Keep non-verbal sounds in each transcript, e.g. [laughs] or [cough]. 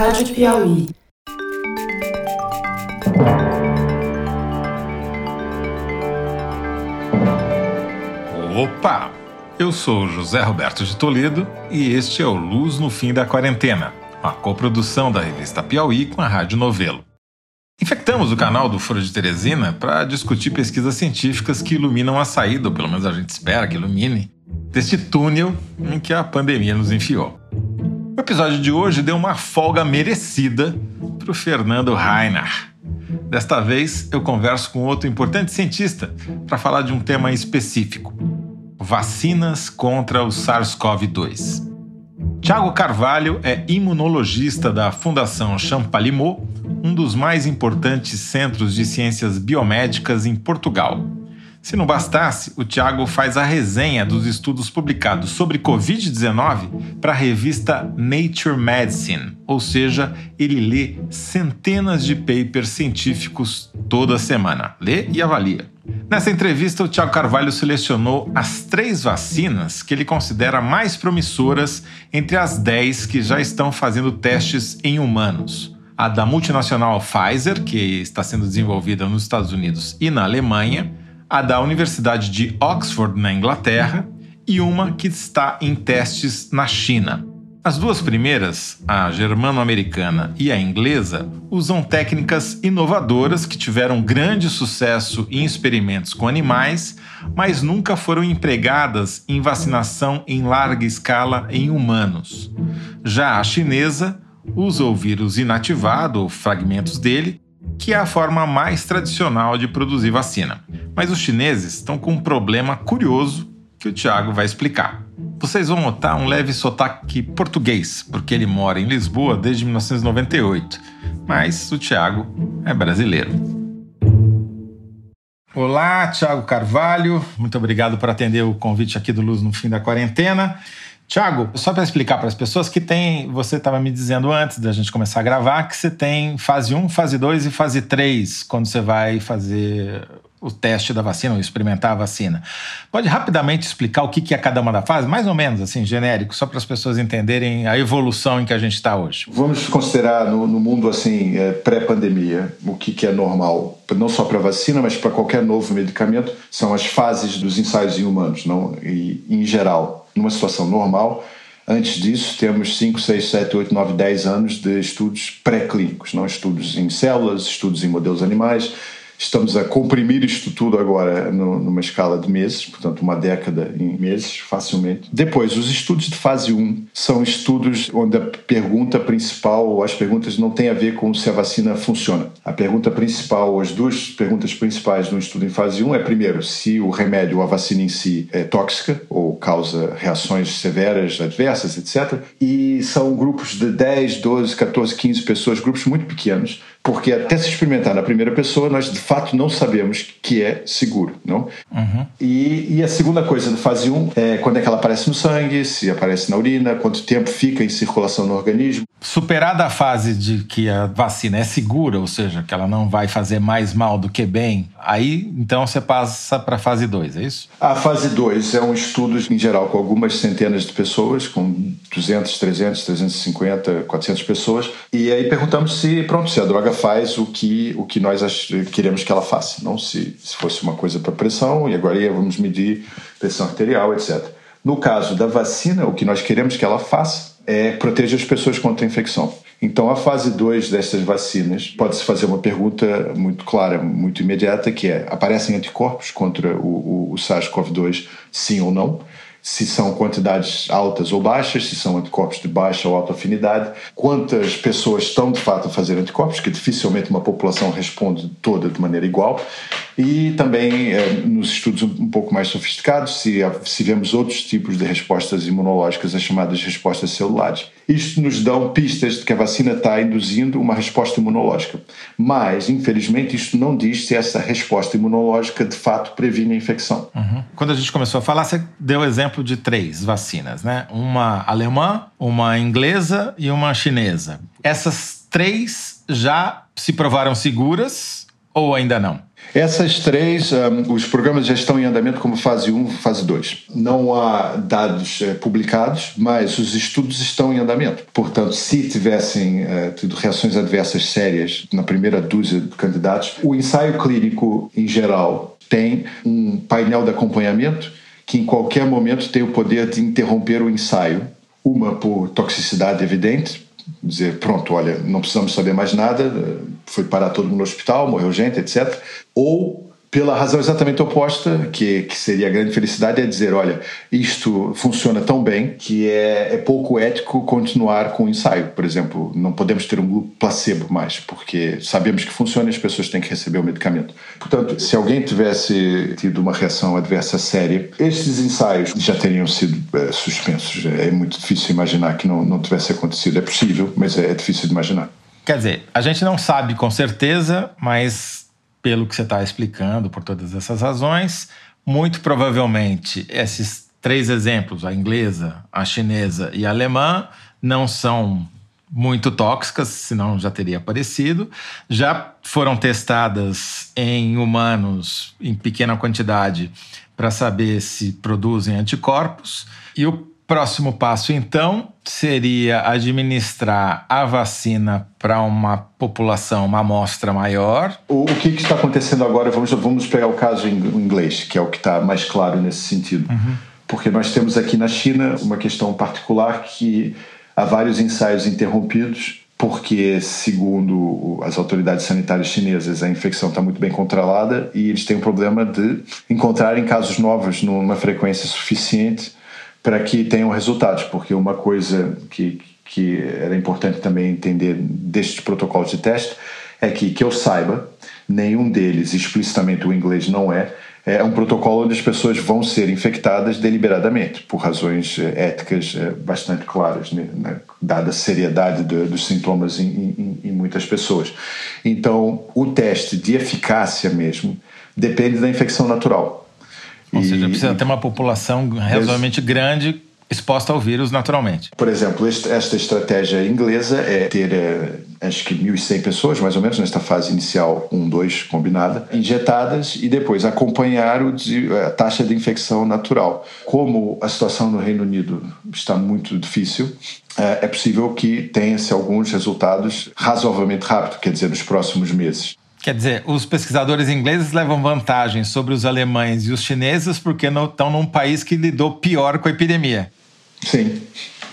Rádio Piauí. Opa! Eu sou José Roberto de Toledo e este é o Luz no Fim da Quarentena, uma coprodução da revista Piauí com a Rádio Novelo. Infectamos o canal do Foro de Teresina para discutir pesquisas científicas que iluminam a saída, ou pelo menos a gente espera que ilumine, deste túnel em que a pandemia nos enfiou. O episódio de hoje deu uma folga merecida para o Fernando Reinhardt. Desta vez eu converso com outro importante cientista para falar de um tema específico: vacinas contra o SARS-CoV-2. Tiago Carvalho é imunologista da Fundação Champalimau, um dos mais importantes centros de ciências biomédicas em Portugal. Se não bastasse, o Tiago faz a resenha dos estudos publicados sobre Covid-19 para a revista Nature Medicine, ou seja, ele lê centenas de papers científicos toda semana. Lê e avalia. Nessa entrevista, o Tiago Carvalho selecionou as três vacinas que ele considera mais promissoras entre as dez que já estão fazendo testes em humanos. A da multinacional Pfizer, que está sendo desenvolvida nos Estados Unidos e na Alemanha, a da Universidade de Oxford, na Inglaterra, e uma que está em testes na China. As duas primeiras, a germano-americana e a inglesa, usam técnicas inovadoras que tiveram grande sucesso em experimentos com animais, mas nunca foram empregadas em vacinação em larga escala em humanos. Já a chinesa usa o vírus inativado ou fragmentos dele que é a forma mais tradicional de produzir vacina. Mas os chineses estão com um problema curioso que o Tiago vai explicar. Vocês vão notar um leve sotaque português, porque ele mora em Lisboa desde 1998, mas o Tiago é brasileiro. Olá, Tiago Carvalho, muito obrigado por atender o convite aqui do Luz no fim da quarentena. Tiago, só para explicar para as pessoas que tem, você estava me dizendo antes da gente começar a gravar que você tem fase 1, fase 2 e fase 3 quando você vai fazer o teste da vacina ou experimentar a vacina. Pode rapidamente explicar o que é cada uma da fase, mais ou menos assim, genérico, só para as pessoas entenderem a evolução em que a gente está hoje. Vamos considerar no, no mundo assim é, pré-pandemia o que, que é normal, não só para vacina, mas para qualquer novo medicamento, são as fases dos ensaios em humanos, não? E em geral numa situação normal. Antes disso, temos 5, 6, 7, 8, 9, 10 anos de estudos pré-clínicos, não estudos em células, estudos em modelos animais, Estamos a comprimir isto tudo agora numa escala de meses, portanto, uma década em meses, facilmente. Depois, os estudos de fase 1 são estudos onde a pergunta principal, ou as perguntas, não têm a ver com se a vacina funciona. A pergunta principal, ou as duas perguntas principais de um estudo em fase 1 é, primeiro, se o remédio ou a vacina em si é tóxica ou causa reações severas, adversas, etc. E são grupos de 10, 12, 14, 15 pessoas, grupos muito pequenos, porque até se experimentar na primeira pessoa, nós de fato não sabemos que é seguro, não? Uhum. E, e, a segunda coisa do fase 1 é quando é que ela aparece no sangue, se aparece na urina, quanto tempo fica em circulação no organismo. Superada a fase de que a vacina é segura, ou seja, que ela não vai fazer mais mal do que bem, aí então você passa para a fase 2, é isso? A fase 2 é um estudo, em geral, com algumas centenas de pessoas, com 200, 300, 350, 400 pessoas, e aí perguntamos se, pronto, se a droga faz o que, o que nós queremos que ela faça, não se, se fosse uma coisa para pressão, e agora vamos medir pressão arterial, etc. No caso da vacina, o que nós queremos que ela faça é proteger as pessoas contra a infecção. Então, a fase 2 dessas vacinas, pode-se fazer uma pergunta muito clara, muito imediata, que é: aparecem anticorpos contra o, o, o SARS-CoV-2, sim ou não? Se são quantidades altas ou baixas, se são anticorpos de baixa ou alta afinidade, quantas pessoas estão de fato a fazer anticorpos, que dificilmente uma população responde toda de maneira igual, e também eh, nos estudos um pouco mais sofisticados, se, se vemos outros tipos de respostas imunológicas, as chamadas respostas celulares. Isto nos dá pistas de que a vacina está induzindo uma resposta imunológica. Mas, infelizmente, isto não diz se essa resposta imunológica de fato previne a infecção. Uhum. Quando a gente começou a falar, você deu exemplo de três vacinas, né? Uma alemã, uma inglesa e uma chinesa. Essas três já se provaram seguras ou ainda não? Essas três, um, os programas já estão em andamento como fase 1, fase 2. Não há dados uh, publicados, mas os estudos estão em andamento. Portanto, se tivessem uh, tido reações adversas sérias na primeira dúzia de candidatos, o ensaio clínico, em geral, tem um painel de acompanhamento que, em qualquer momento, tem o poder de interromper o ensaio. Uma por toxicidade evidente, dizer, pronto, olha, não precisamos saber mais nada, foi parar todo mundo no hospital, morreu gente, etc. Ou pela razão exatamente oposta, que, que seria a grande felicidade, é dizer, olha, isto funciona tão bem que é, é pouco ético continuar com o ensaio. Por exemplo, não podemos ter um grupo placebo mais, porque sabemos que funciona e as pessoas têm que receber o medicamento. Portanto, se alguém tivesse tido uma reação adversa séria, estes ensaios já teriam sido é, suspensos. É muito difícil imaginar que não, não tivesse acontecido. É possível, mas é, é difícil de imaginar. Quer dizer, a gente não sabe com certeza, mas pelo que você está explicando, por todas essas razões, muito provavelmente esses três exemplos, a inglesa, a chinesa e a alemã, não são muito tóxicas, senão já teria aparecido. Já foram testadas em humanos em pequena quantidade para saber se produzem anticorpos. E o Próximo passo, então, seria administrar a vacina para uma população, uma amostra maior. O, o que, que, está acontecendo agora? Vamos, vamos pegar o caso em inglês, que é o que está mais claro nesse sentido. Uhum. Porque nós temos aqui na China uma questão particular que há vários ensaios interrompidos porque, segundo as autoridades sanitárias chinesas, a infecção está muito bem controlada e eles têm o problema de encontrarem casos novos numa frequência suficiente para que tenham resultados, porque uma coisa que, que era importante também entender destes protocolos de teste é que, que eu saiba, nenhum deles, explicitamente o inglês não é, é um protocolo onde as pessoas vão ser infectadas deliberadamente, por razões eh, éticas eh, bastante claras, né? dada a seriedade de, dos sintomas em, em, em muitas pessoas. Então, o teste de eficácia mesmo depende da infecção natural. Ou e, seja, precisa ter uma população razoavelmente grande exposta ao vírus naturalmente. Por exemplo, esta estratégia inglesa é ter, eh, acho que 1.100 pessoas, mais ou menos, nesta fase inicial 1, 2 combinada, injetadas e depois acompanhar a taxa de infecção natural. Como a situação no Reino Unido está muito difícil, eh, é possível que tenha-se alguns resultados razoavelmente rápido, quer dizer, nos próximos meses. Quer dizer, os pesquisadores ingleses levam vantagem sobre os alemães e os chineses porque não estão num país que lidou pior com a epidemia. Sim,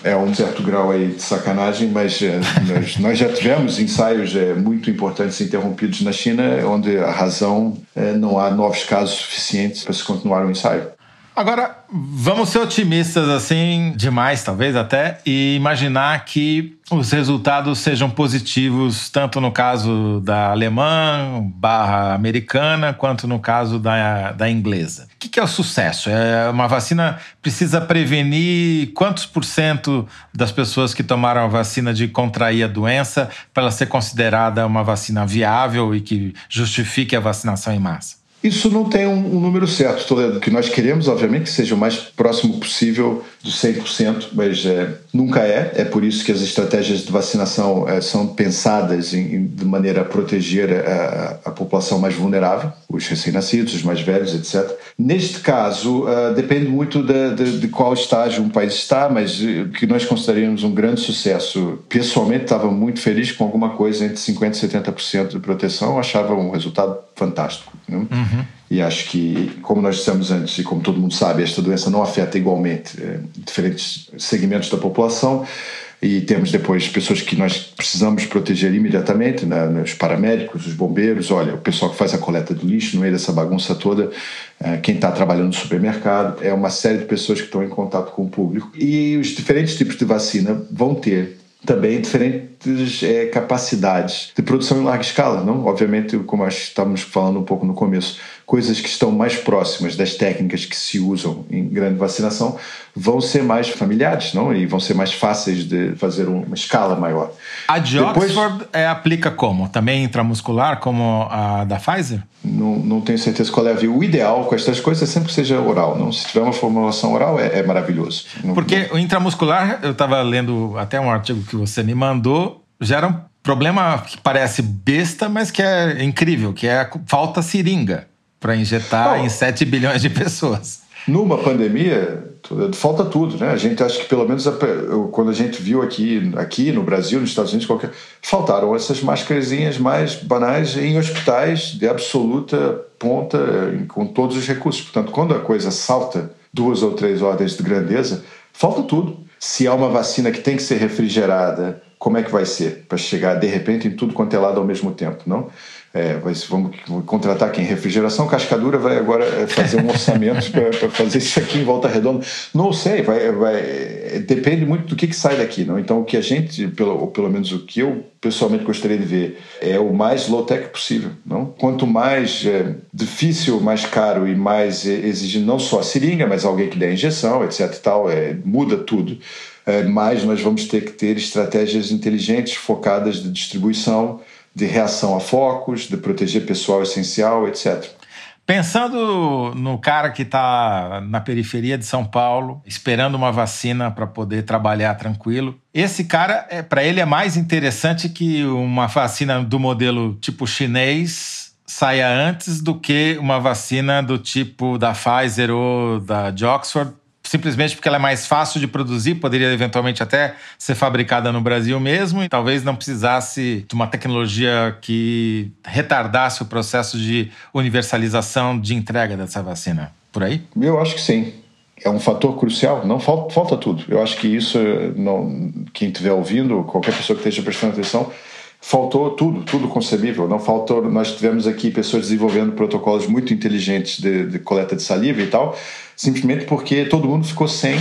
é um certo grau aí de sacanagem, mas é, nós, nós, já tivemos ensaios é, muito importantes interrompidos na China, onde a razão é, não há novos casos suficientes para se continuar o ensaio. Agora, vamos ser otimistas assim, demais talvez até, e imaginar que os resultados sejam positivos, tanto no caso da alemã barra americana, quanto no caso da, da inglesa. O que, que é o sucesso? É uma vacina precisa prevenir quantos por cento das pessoas que tomaram a vacina de contrair a doença para ela ser considerada uma vacina viável e que justifique a vacinação em massa? Isso não tem um, um número certo, Toledo, que nós queremos, obviamente, que seja o mais próximo possível do 100%, mas é, nunca é. É por isso que as estratégias de vacinação é, são pensadas em, de maneira a proteger a, a população mais vulnerável, os recém-nascidos, os mais velhos, etc. Neste caso, uh, depende muito de, de, de, qual estágio um país está, mas o uh, que nós consideraríamos um grande sucesso. Pessoalmente, estava muito feliz com alguma coisa entre 50% e 70% de proteção, achava um resultado fantástico. Né? Uhum. E acho que, como nós dissemos antes, e como todo mundo sabe, esta doença não afeta igualmente eh, diferentes segmentos da população. E temos depois pessoas que nós precisamos proteger imediatamente, né? os paramédicos, os bombeiros, olha, o pessoal que faz a coleta do lixo no meio dessa bagunça toda, eh, quem está trabalhando no supermercado, é uma série de pessoas que estão em contato com o público. E os diferentes tipos de vacina vão ter também diferentes é, capacidades de produção em larga escala, não? Obviamente, como estávamos falando um pouco no começo, coisas que estão mais próximas das técnicas que se usam em grande vacinação vão ser mais familiares, não? E vão ser mais fáceis de fazer uma escala maior. A de Depois, Oxford é, aplica como? Também intramuscular, como a da Pfizer? Não, não tenho certeza qual é a via. O ideal com estas coisas é sempre que seja oral. Não? Se tiver uma formulação oral, é, é maravilhoso. Porque não... o intramuscular, eu estava lendo até um artigo que você me mandou, geram Problema que parece besta, mas que é incrível, que é falta seringa para injetar em 7 bilhões de pessoas. Numa pandemia, falta tudo, né? A gente acha que pelo menos quando a gente viu aqui, aqui no Brasil, nos Estados Unidos, qualquer, faltaram essas máscarazinhas mais banais em hospitais de absoluta ponta, com todos os recursos. Portanto, quando a coisa salta duas ou três ordens de grandeza, falta tudo. Se há uma vacina que tem que ser refrigerada, como é que vai ser para chegar de repente em tudo quanto é lado ao mesmo tempo, não? É, vai, vamos contratar quem? Refrigeração Cascadura vai agora é, fazer um orçamento [laughs] para fazer isso aqui em Volta Redonda. Não sei, vai, vai, depende muito do que, que sai daqui. Não? Então, o que a gente, pelo, pelo menos o que eu pessoalmente gostaria de ver, é o mais low-tech possível. Não? Quanto mais é, difícil, mais caro e mais exigindo não só a seringa, mas alguém que dê a injeção, etc. E tal, é, muda tudo. É, nós vamos ter que ter estratégias inteligentes focadas de distribuição de reação a focos, de proteger pessoal essencial, etc. Pensando no cara que está na periferia de São Paulo, esperando uma vacina para poder trabalhar tranquilo, esse cara, é, para ele, é mais interessante que uma vacina do modelo tipo chinês saia antes do que uma vacina do tipo da Pfizer ou da de Oxford simplesmente porque ela é mais fácil de produzir, poderia eventualmente até ser fabricada no Brasil mesmo e talvez não precisasse de uma tecnologia que retardasse o processo de universalização de entrega dessa vacina. Por aí? Eu acho que sim. É um fator crucial, não falta, falta tudo. Eu acho que isso, não, quem estiver ouvindo, qualquer pessoa que esteja prestando atenção, faltou tudo, tudo concebível. Não faltou. Nós tivemos aqui pessoas desenvolvendo protocolos muito inteligentes de, de coleta de saliva e tal, simplesmente porque todo mundo ficou sem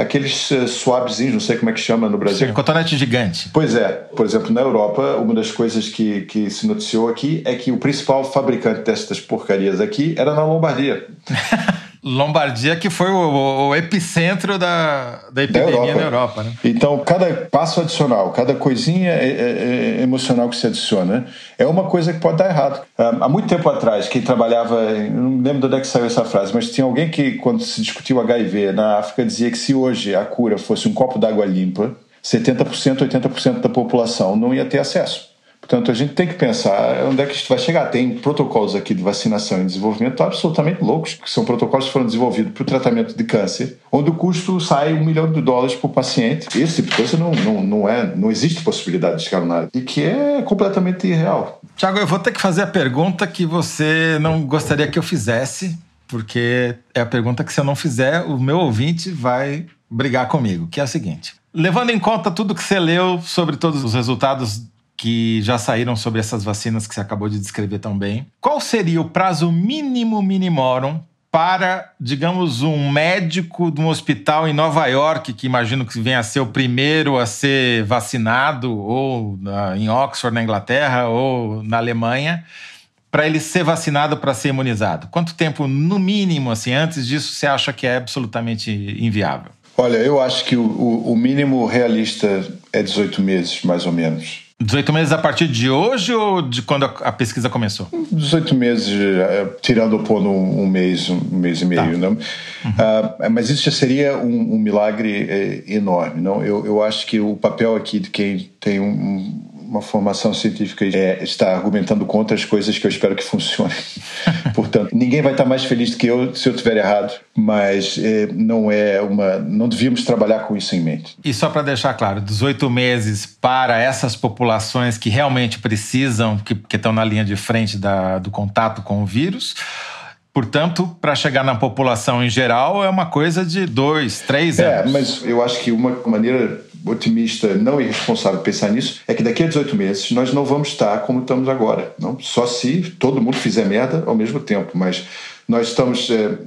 aqueles uh, swabzinhos, não sei como é que chama no Brasil. Sim, cotonete gigante. Pois é. Por exemplo, na Europa, uma das coisas que, que se noticiou aqui é que o principal fabricante destas porcarias aqui era na Lombardia. [laughs] Lombardia, que foi o, o epicentro da, da epidemia da Europa. na Europa. Né? Então, cada passo adicional, cada coisinha é, é, é emocional que se adiciona, é uma coisa que pode dar errado. Ah, há muito tempo atrás, quem trabalhava, não lembro de onde é que saiu essa frase, mas tinha alguém que, quando se discutiu HIV na África, dizia que se hoje a cura fosse um copo d'água limpa, 70%, 80% da população não ia ter acesso. Portanto, a gente tem que pensar onde é que isto vai chegar. Tem protocolos aqui de vacinação e desenvolvimento absolutamente loucos, que são protocolos que foram desenvolvidos para o tratamento de câncer, onde o custo sai um milhão de dólares por paciente. Esse tipo de coisa não, não, não, é, não existe possibilidade de escalonar e que é completamente irreal. Tiago, eu vou ter que fazer a pergunta que você não gostaria que eu fizesse, porque é a pergunta que se eu não fizer, o meu ouvinte vai brigar comigo, que é a seguinte. Levando em conta tudo que você leu sobre todos os resultados que já saíram sobre essas vacinas que você acabou de descrever tão bem. Qual seria o prazo mínimo minimorum para, digamos, um médico de um hospital em Nova York, que imagino que venha a ser o primeiro a ser vacinado, ou na, em Oxford, na Inglaterra, ou na Alemanha, para ele ser vacinado para ser imunizado? Quanto tempo, no mínimo, assim, antes disso, você acha que é absolutamente inviável? Olha, eu acho que o, o mínimo realista é 18 meses, mais ou menos. 18 meses a partir de hoje ou de quando a pesquisa começou? 18 meses, é, tirando o pôr um, um mês, um mês e meio. Tá. Né? Uhum. Uh, mas isso já seria um, um milagre é, enorme. Não? Eu, eu acho que o papel aqui de quem tem um, uma formação científica é, está argumentando contra as coisas que eu espero que funcionem. [laughs] Portanto, ninguém vai estar mais feliz do que eu se eu tiver errado, mas é, não é uma, não devíamos trabalhar com isso em mente. E só para deixar claro, 18 meses para essas populações que realmente precisam, que, que estão na linha de frente da, do contato com o vírus. Portanto, para chegar na população em geral, é uma coisa de dois, três é, anos. É, mas eu acho que uma maneira otimista, não irresponsável pensar nisso, é que daqui a 18 meses nós não vamos estar como estamos agora. Não? Só se todo mundo fizer merda ao mesmo tempo. Mas nós estamos é,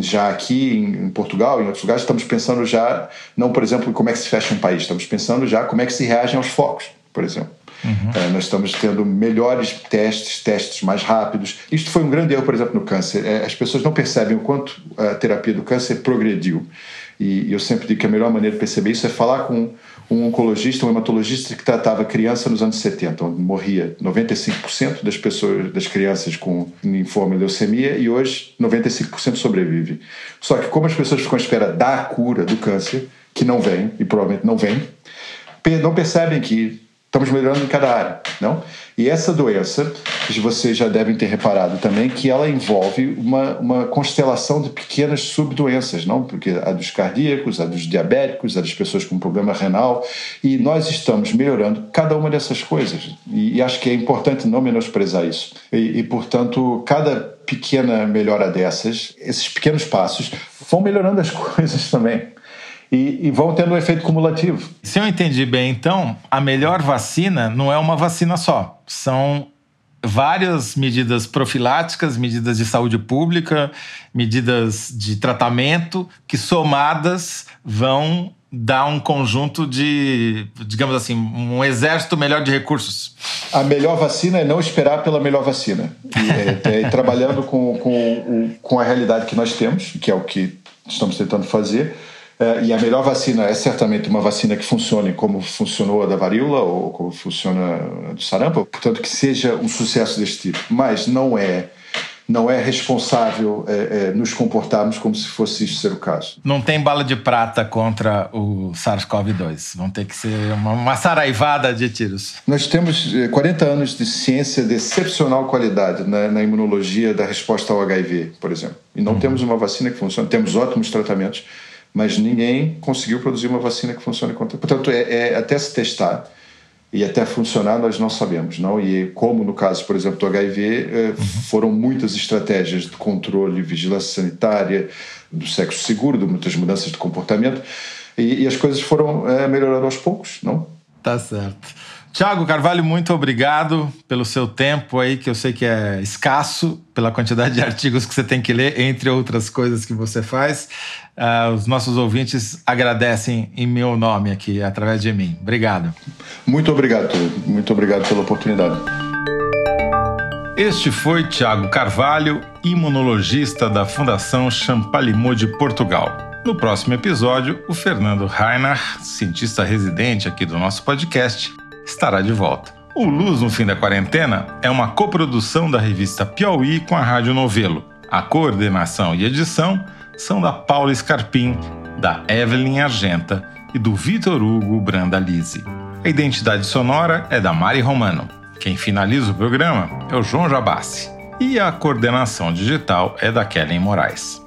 já aqui em, Portugal, em outros lugares, estamos pensando já, não, por exemplo, como é que se fecha um país, estamos pensando já como é que se reagem aos focos, por exemplo. Uhum. É, nós estamos tendo melhores testes, testes mais rápidos. Isto foi um grande erro, por exemplo, no câncer. É, as pessoas não percebem o quanto a terapia do câncer progrediu. E eu sempre digo que a melhor maneira de perceber isso é falar com um oncologista, um hematologista que tratava criança nos anos 70, onde morria 95% das pessoas, das crianças com linfoma e leucemia, e hoje 95% sobrevive. Só que como as pessoas ficam à espera da cura do câncer, que não vem, e provavelmente não vem, não percebem que estamos melhorando em cada área, não? E essa doença, vocês já devem ter reparado também, que ela envolve uma, uma constelação de pequenas subdoenças, não? Porque a dos cardíacos, a dos diabéticos, a das pessoas com problema renal, e nós estamos melhorando cada uma dessas coisas. E, e acho que é importante não menosprezar isso. E, e, portanto, cada pequena melhora dessas, esses pequenos passos, vão melhorando as [laughs] coisas também e, e, vão tendo um efeito cumulativo. Se eu entendi bem, então, a melhor vacina não é uma vacina só. São várias medidas profiláticas, medidas de saúde pública, medidas de tratamento que somadas vão dar um conjunto de, digamos assim, um exército melhor de recursos. A melhor vacina é não esperar pela melhor vacina. E, é, é, trabalhando com, com, com a realidade que nós temos, que é o que estamos tentando fazer, e a melhor vacina é certamente uma vacina que funcione como funcionou a da varíola ou como funciona a do sarampo, portanto que seja um sucesso deste tipo. Mas não é não é responsável é, é, nos comportarmos como se fosse isso ser o caso. Não tem bala de prata contra o SARS-CoV-2. Vão ter que ser uma, uma saraivada de tiros. Nós temos 40 é, anos de ciência de excepcional qualidade na, na imunologia da resposta ao HIV, por exemplo. E não uhum. temos uma vacina que funcione. Temos ótimos tratamentos mas ninguém conseguiu produzir uma vacina que funcione contra. Portanto, é, é, até se testar e até funcionar nós não sabemos, não? E como no caso, por exemplo, do HIV, eh, uhum. foram muitas estratégias de controle, vigilância sanitária, do sexo seguro, de muitas mudanças de comportamento e, e as coisas foram é, melhorando aos poucos, não? Tá certo. Tiago Carvalho, muito obrigado pelo seu tempo aí, que eu sei que é escasso, pela quantidade de [laughs] artigos que você tem que ler, entre outras coisas que você faz. Uh, os nossos ouvintes agradecem em meu nome aqui, através de mim. Obrigado. Muito obrigado, muito obrigado pela oportunidade. Este foi Tiago Carvalho, imunologista da Fundação Champalimau de Portugal. No próximo episódio, o Fernando Reinhardt, cientista residente aqui do nosso podcast, estará de volta. O Luz no Fim da Quarentena é uma coprodução da revista Piauí com a Rádio Novelo. A coordenação e edição são da Paula Scarpim, da Evelyn Argenta e do Vitor Hugo Brandalize. A identidade sonora é da Mari Romano. Quem finaliza o programa é o João Jabassi. E a coordenação digital é da Kellen Moraes.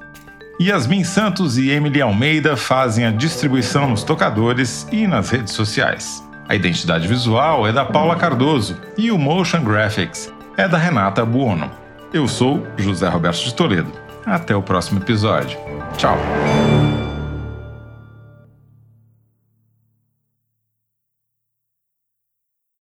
Yasmin Santos e Emily Almeida fazem a distribuição nos tocadores e nas redes sociais. A identidade visual é da Paula Cardoso e o Motion Graphics é da Renata Buono. Eu sou José Roberto de Toledo. Até o próximo episódio. Tchau!